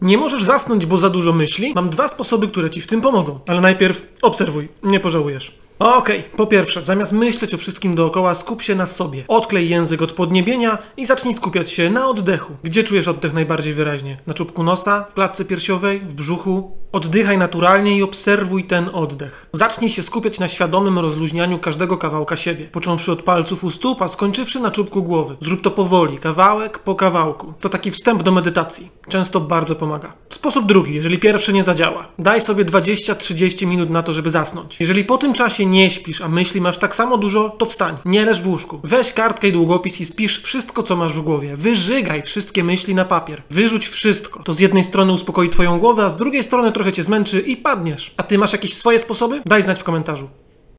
Nie możesz zasnąć, bo za dużo myśli? Mam dwa sposoby, które ci w tym pomogą. Ale najpierw obserwuj, nie pożałujesz. Okej, po pierwsze, zamiast myśleć o wszystkim dookoła, skup się na sobie. Odklej język od podniebienia i zacznij skupiać się na oddechu. Gdzie czujesz oddech najbardziej wyraźnie? Na czubku nosa, w klatce piersiowej, w brzuchu? Oddychaj naturalnie i obserwuj ten oddech. Zacznij się skupiać na świadomym rozluźnianiu każdego kawałka siebie, począwszy od palców u stóp, a skończywszy na czubku głowy. Zrób to powoli, kawałek po kawałku. To taki wstęp do medytacji. Często bardzo pomaga. Sposób drugi, jeżeli pierwszy nie zadziała. Daj sobie 20-30 minut na to, żeby zasnąć. Jeżeli po tym czasie nie śpisz, a myśli masz tak samo dużo, to wstań. Nie leż w łóżku. Weź kartkę i długopis i spisz wszystko, co masz w głowie. Wyżygaj wszystkie myśli na papier. Wyrzuć wszystko. To z jednej strony uspokoi twoją głowę, a z drugiej strony trochę cię zmęczy i padniesz. A ty masz jakieś swoje sposoby? Daj znać w komentarzu.